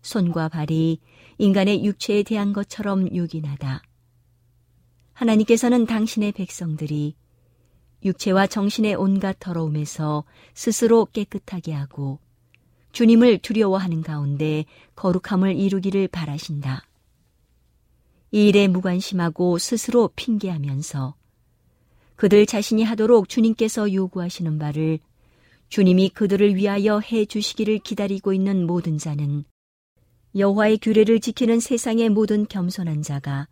손과 발이 인간의 육체에 대한 것처럼 요긴하다. 하나님께서는 당신의 백성들이 육체와 정신의 온갖 더러움에서 스스로 깨끗하게 하고 주님을 두려워하는 가운데 거룩함을 이루기를 그들 자신이 하도록 주님께서 요구하시는 바를 주님이 그들을 위하여 해 주시기를 기다리고 있는 모든 자는 여호와의 규례를 지키는 세상의 모든 겸손한 자가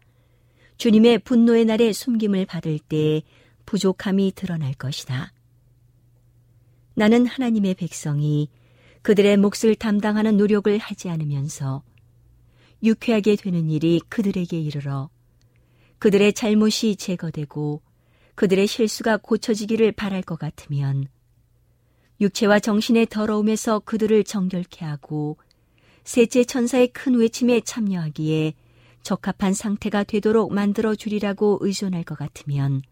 주님의 분노의 날에 숨김을 받을 때 부족함이 드러날 것이다. 나는 하나님의 백성이 그들의 몫을 담당하는 노력을 하지 않으면서 유쾌하게 되는 일이 그들에게 이르러 그들의 잘못이 제거되고 그들의 실수가 고쳐지기를 바랄 것 같으면 육체와 정신의 더러움에서 그들을 정결케 하고 셋째 천사의 큰 외침에 참여하기에 적합한 상태가 되도록 만들어 주리라고 의존할 것 같으면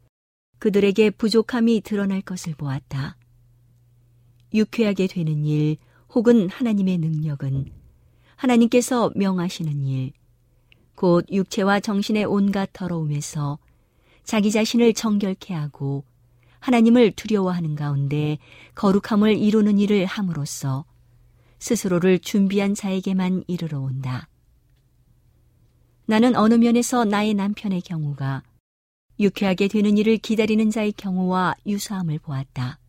그들에게 부족함이 드러날 것을 보았다. 유쾌하게 되는 일 혹은 하나님의 능력은 하나님께서 명하시는 일, 곧 육체와 정신의 온갖 더러움에서 자기 자신을 정결케 하고 하나님을 두려워하는 가운데 거룩함을 이루는 일을 함으로써 스스로를 준비한 자에게만 이르러 온다. 나는 어느 면에서 나의 남편의 경우가 유쾌하게 되는 일을 기다리는 자의 경우와 유사함을 보았다.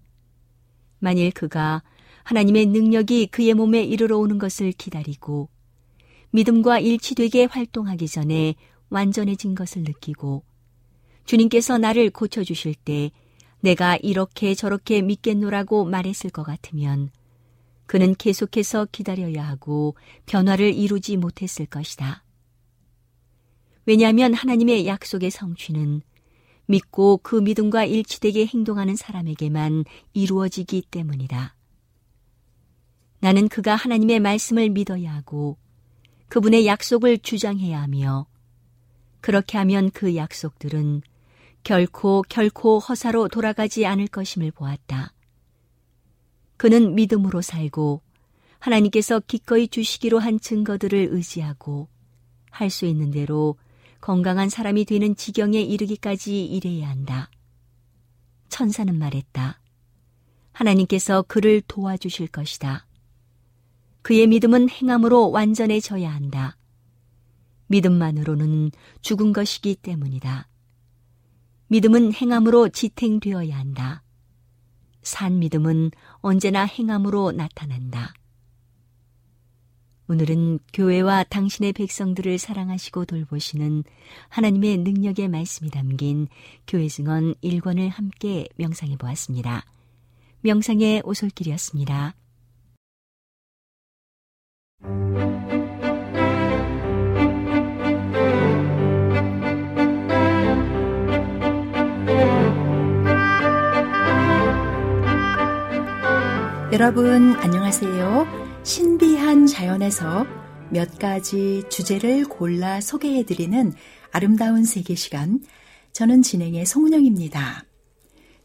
만일 그가 하나님의 능력이 그의 몸에 이르러 오는 것을 기다리고 믿음과 일치되게 활동하기 전에 완전해진 것을 느끼고 주님께서 나를 고쳐주실 때 내가 이렇게 저렇게 믿겠노라고 말했을 것 같으면 그는 계속해서 기다려야 하고 변화를 이루지 못했을 것이다. 왜냐하면 하나님의 약속의 성취는 믿고 그 믿음과 일치되게 행동하는 사람에게만 이루어지기 때문이다. 나는 그가 하나님의 말씀을 믿어야 하고 그분의 약속을 주장해야 하며 그렇게 하면 그 약속들은 결코 결코 허사로 돌아가지 않을 것임을 보았다. 그는 믿음으로 살고 하나님께서 기꺼이 주시기로 한 증거들을 의지하고 할 수 있는 대로 건강한 사람이 되는 지경에 이르기까지 일해야 한다. 천사는 말했다. 하나님께서 그를 도와주실 것이다. 그의 믿음은 행함으로 완전해져야 한다. 믿음만으로는 죽은 것이기 때문이다. 믿음은 행함으로 지탱되어야 한다. 산 믿음은 언제나 행함으로 나타난다. 오늘은 교회와 당신의 백성들을 사랑하시고 돌보시는 하나님의 능력의 말씀이 담긴 교회 증언 1권을 함께 명상해 보았습니다. 명상의 오솔길이었습니다. 여러분 안녕하세요. 신비한 자연에서 몇 가지 주제를 골라 소개해드리는 아름다운 세계 시간. 저는 진행의 송은영입니다.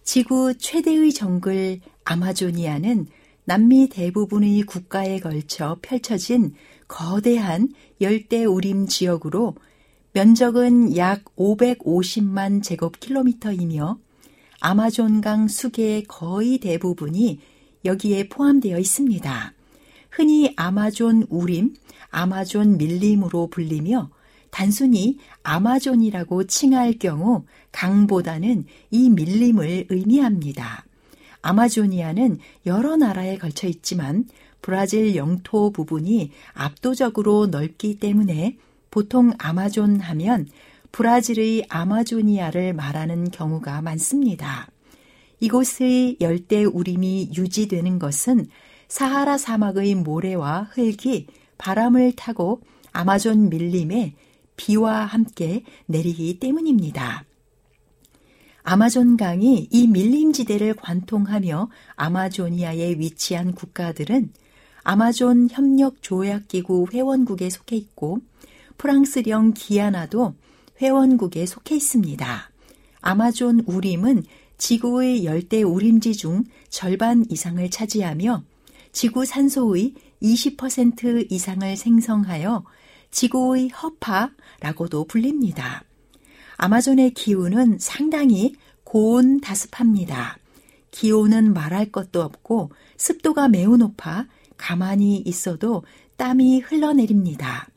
지구 최대의 정글 아마조니아는 남미 대부분의 국가에 걸쳐 펼쳐진 거대한 열대 우림 지역으로 면적은 약 550만 제곱킬로미터이며 아마존강 수계의 거의 대부분이 여기에 포함되어 있습니다. 흔히 아마존 우림, 아마존 밀림으로 불리며 단순히 아마존이라고 칭할 경우 강보다는 이 밀림을 의미합니다. 아마조니아는 여러 나라에 걸쳐 있지만 브라질 영토 부분이 압도적으로 넓기 때문에 보통 아마존 하면 브라질의 아마조니아를 말하는 경우가 많습니다. 이곳의 열대 우림이 유지되는 것은 사하라 사막의 모래와 흙이 바람을 타고 아마존 밀림에 비와 함께 내리기 때문입니다. 아마존강이 이 밀림지대를 관통하며 아마조니아에 위치한 국가들은 아마존 협력 조약기구 회원국에 속해 있고 프랑스령 기아나도 회원국에 속해 있습니다. 아마존 우림은 지구의 열대 우림지 중 절반 이상을 차지하며 지구 산소의 20% 이상을 생성하여 지구의 허파라고도 불립니다. 아마존의 기후는 상당히 고온 다습합니다. 기온은 말할 것도 없고 습도가 매우 높아 가만히 있어도 땀이 흘러내립니다.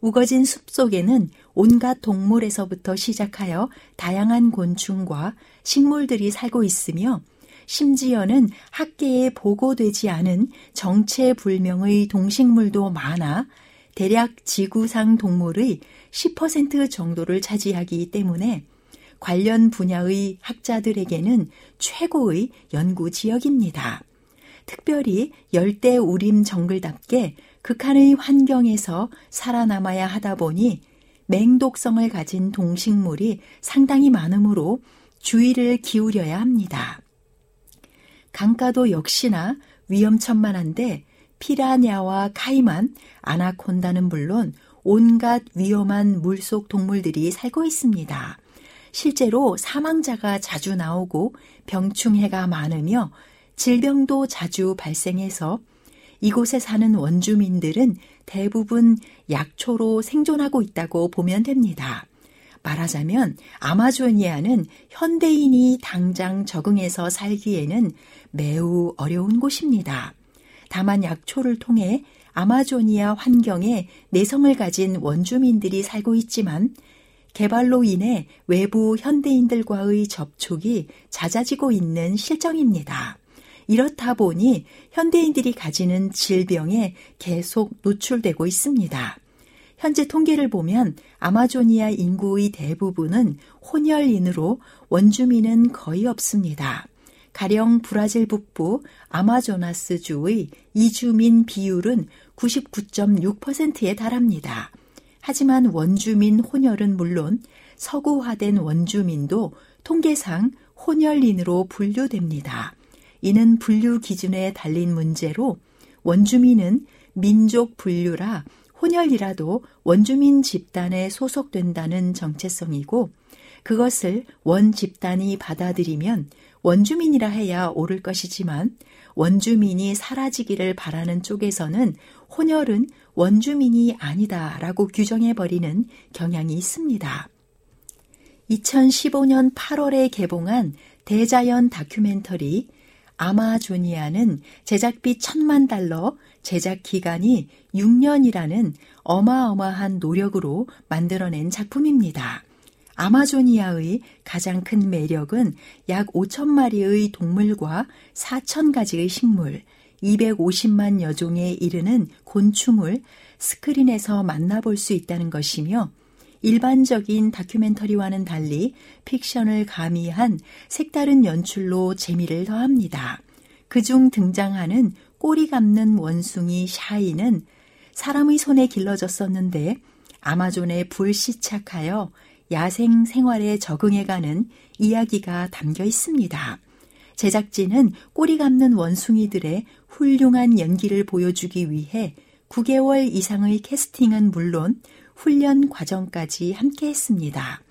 우거진 숲 속에는 온갖 동물에서부터 시작하여 다양한 곤충과 식물들이 살고 있으며 심지어는 학계에 보고되지 않은 정체불명의 동식물도 많아 대략 지구상 동물의 10% 정도를 차지하기 때문에 관련 분야의 학자들에게는 최고의 연구 지역입니다. 특별히 열대 우림 정글답게 극한의 환경에서 살아남아야 하다 보니 맹독성을 가진 동식물이 상당히 많으므로 주의를 기울여야 합니다. 강가도 역시나 위험천만한데 피라냐와 카이만, 아나콘다는 물론 온갖 위험한 물속 동물들이 살고 있습니다. 실제로 사망자가 자주 나오고 병충해가 많으며 질병도 자주 발생해서 이곳에 사는 원주민들은 대부분 약초로 생존하고 있다고 보면 됩니다. 말하자면 아마조니아는 현대인이 당장 적응해서 살기에는 매우 어려운 곳입니다. 다만 약초를 통해 아마조니아 환경에 내성을 가진 원주민들이 살고 있지만 개발로 인해 외부 현대인들과의 접촉이 잦아지고 있는 실정입니다. 이렇다 보니 현대인들이 가지는 질병에 계속 노출되고 있습니다. 현재 통계를 보면 아마조니아 인구의 대부분은 혼혈인으로 원주민은 거의 없습니다. 가령 브라질 북부 아마조나스주의 이주민 비율은 99.6%에 달합니다. 하지만 원주민 혼혈은 물론 서구화된 원주민도 통계상 혼혈인으로 분류됩니다. 이는 분류 기준에 달린 문제로 원주민은 민족 분류라 혼혈이라도 원주민 집단에 소속된다는 정체성이고 그것을 원 집단이 받아들이면 원주민이라 해야 옳을 것이지만 원주민이 사라지기를 바라는 쪽에서는 혼혈은 원주민이 아니다라고 규정해버리는 경향이 있습니다. 2015년 8월에 개봉한 대자연 다큐멘터리 아마조니아는 제작비 천만 달러, 제작 기간이 6년이라는 어마어마한 노력으로 만들어낸 작품입니다. 아마조니아의 가장 큰 매력은 약 5천 마리의 동물과 4천 가지의 식물, 250만 여종에 이르는 곤충을 스크린에서 만나볼 수 있다는 것이며 일반적인 다큐멘터리와는 달리 픽션을 가미한 색다른 연출로 재미를 더합니다. 그중 등장하는 꼬리 감는 원숭이 샤이는 사람의 손에 길러졌었는데 아마존에 불시착하여 야생 생활에 적응해가는 이야기가 담겨 있습니다. 제작진은 꼬리 감는 원숭이들의 훌륭한 연기를 보여주기 위해 9개월 이상의 캐스팅은 물론 훈련 과정까지 함께 했습니다.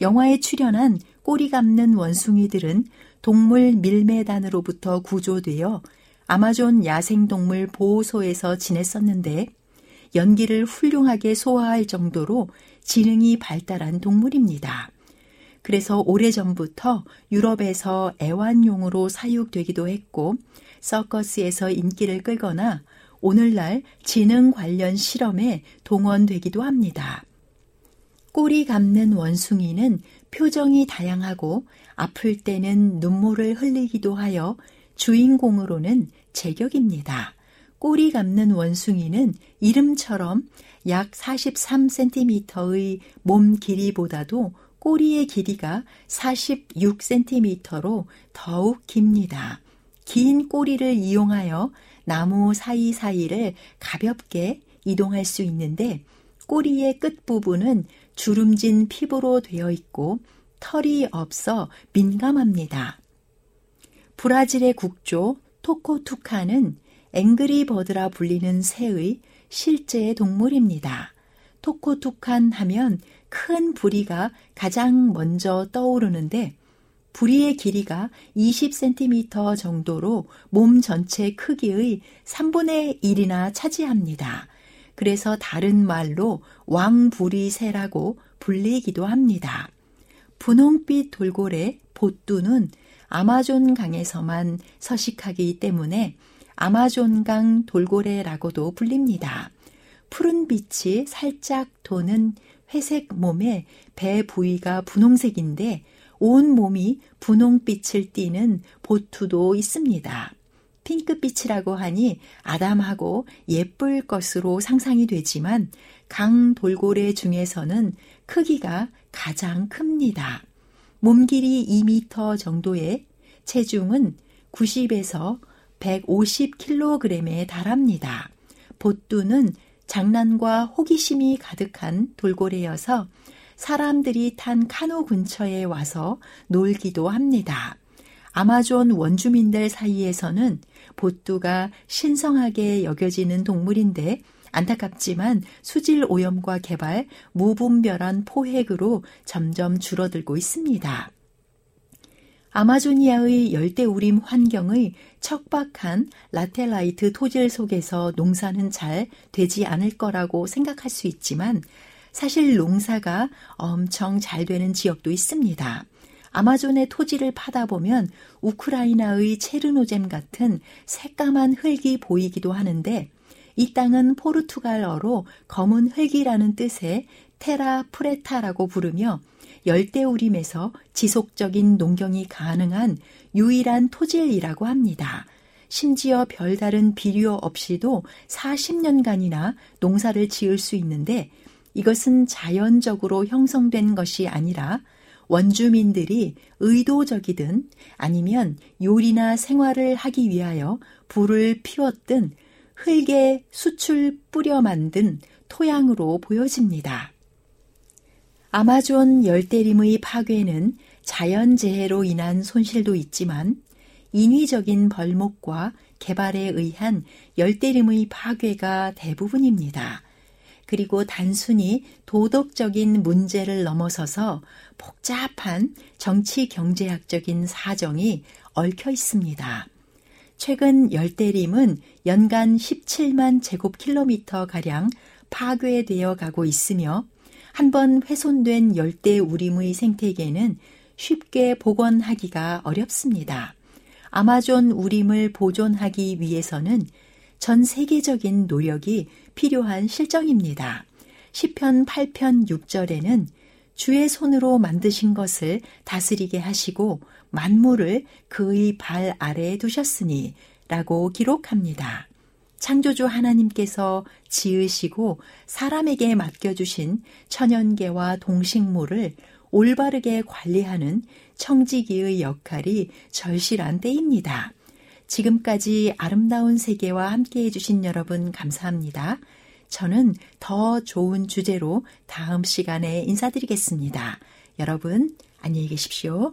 영화에 출연한 꼬리 감는 원숭이들은 동물 밀매단으로부터 구조되어 아마존 야생동물 보호소에서 지냈었는데 연기를 훌륭하게 소화할 정도로 지능이 발달한 동물입니다. 그래서 오래전부터 유럽에서 애완용으로 사육되기도 했고 서커스에서 인기를 끌거나 오늘날 지능 관련 실험에 동원되기도 합니다. 꼬리 감는 원숭이는 표정이 다양하고 아플 때는 눈물을 흘리기도 하여 주인공으로는 제격입니다. 꼬리 감는 원숭이는 이름처럼 약 43cm의 몸 길이보다도 꼬리의 길이가 46cm로 더욱 깁니다. 긴 꼬리를 이용하여 나무 사이사이를 가볍게 이동할 수 있는데 꼬리의 끝부분은 주름진 피부로 되어 있고 털이 없어 민감합니다. 브라질의 국조 토코투카는 앵그리버드라 불리는 새의 실제 동물입니다. 토코투칸 하면 큰 부리가 가장 먼저 떠오르는데 부리의 길이가 20cm 정도로 몸 전체 크기의 3분의 1이나 차지합니다. 그래서 다른 말로 왕부리새라고 불리기도 합니다. 분홍빛 돌고래 보뚜는 아마존 강에서만 서식하기 때문에 아마존강 돌고래라고도 불립니다. 푸른 빛이 살짝 도는 회색 몸에 배 부위가 분홍색인데 온 몸이 분홍빛을 띠는 보투도 있습니다. 핑크빛이라고 하니 아담하고 예쁠 것으로 상상이 되지만 강 돌고래 중에서는 크기가 가장 큽니다. 몸 길이 2m 정도의 체중은 90에서 150kg에 달합니다. 보뚜는 장난과 호기심이 가득한 돌고래여서 사람들이 탄 카누 근처에 와서 놀기도 합니다. 아마존 원주민들 사이에서는 보뚜가 신성하게 여겨지는 동물인데 안타깝지만 수질 오염과 개발, 무분별한 포획으로 점점 줄어들고 있습니다. 아마조니아의 열대우림 환경의 척박한 라텔라이트 토질 속에서 농사는 잘 되지 않을 거라고 생각할 수 있지만 사실 농사가 엄청 잘 되는 지역도 있습니다. 아마존의 토지를 파다 보면 우크라이나의 체르노잼 같은 새까만 흙이 보이기도 하는데 이 땅은 포르투갈어로 검은 흙이라는 뜻의 테라 프레타라고 부르며 열대우림에서 지속적인 농경이 가능한 유일한 토질이라고 합니다. 심지어 별다른 비료 없이도 40년간이나 농사를 지을 수 있는데 이것은 자연적으로 형성된 것이 아니라 원주민들이 의도적이든 아니면 요리나 생활을 하기 위하여 불을 피웠든 흙에 수출 뿌려 만든 토양으로 보여집니다. 아마존 열대림의 파괴는 자연재해로 인한 손실도 있지만 인위적인 벌목과 개발에 의한 열대림의 파괴가 대부분입니다. 그리고 단순히 도덕적인 문제를 넘어서서 복잡한 정치 경제학적인 사정이 얽혀 있습니다. 최근 열대림은 연간 17만 제곱킬로미터 가량 파괴되어 가고 있으며 한번 훼손된 열대 우림의 생태계는 쉽게 복원하기가 어렵습니다. 아마존 우림을 보존하기 위해서는 전 세계적인 노력이 필요한 실정입니다. 시편 8편 6절에는 주의 손으로 만드신 것을 다스리게 하시고 만물을 그의 발 아래에 두셨으니 라고 기록합니다. 창조주 하나님께서 지으시고 사람에게 맡겨주신 천연계와 동식물을 올바르게 관리하는 청지기의 역할이 절실한 때입니다. 지금까지 아름다운 세계와 함께 해주신 여러분 감사합니다. 저는 더 좋은 주제로 다음 시간에 인사드리겠습니다. 여러분, 안녕히 계십시오.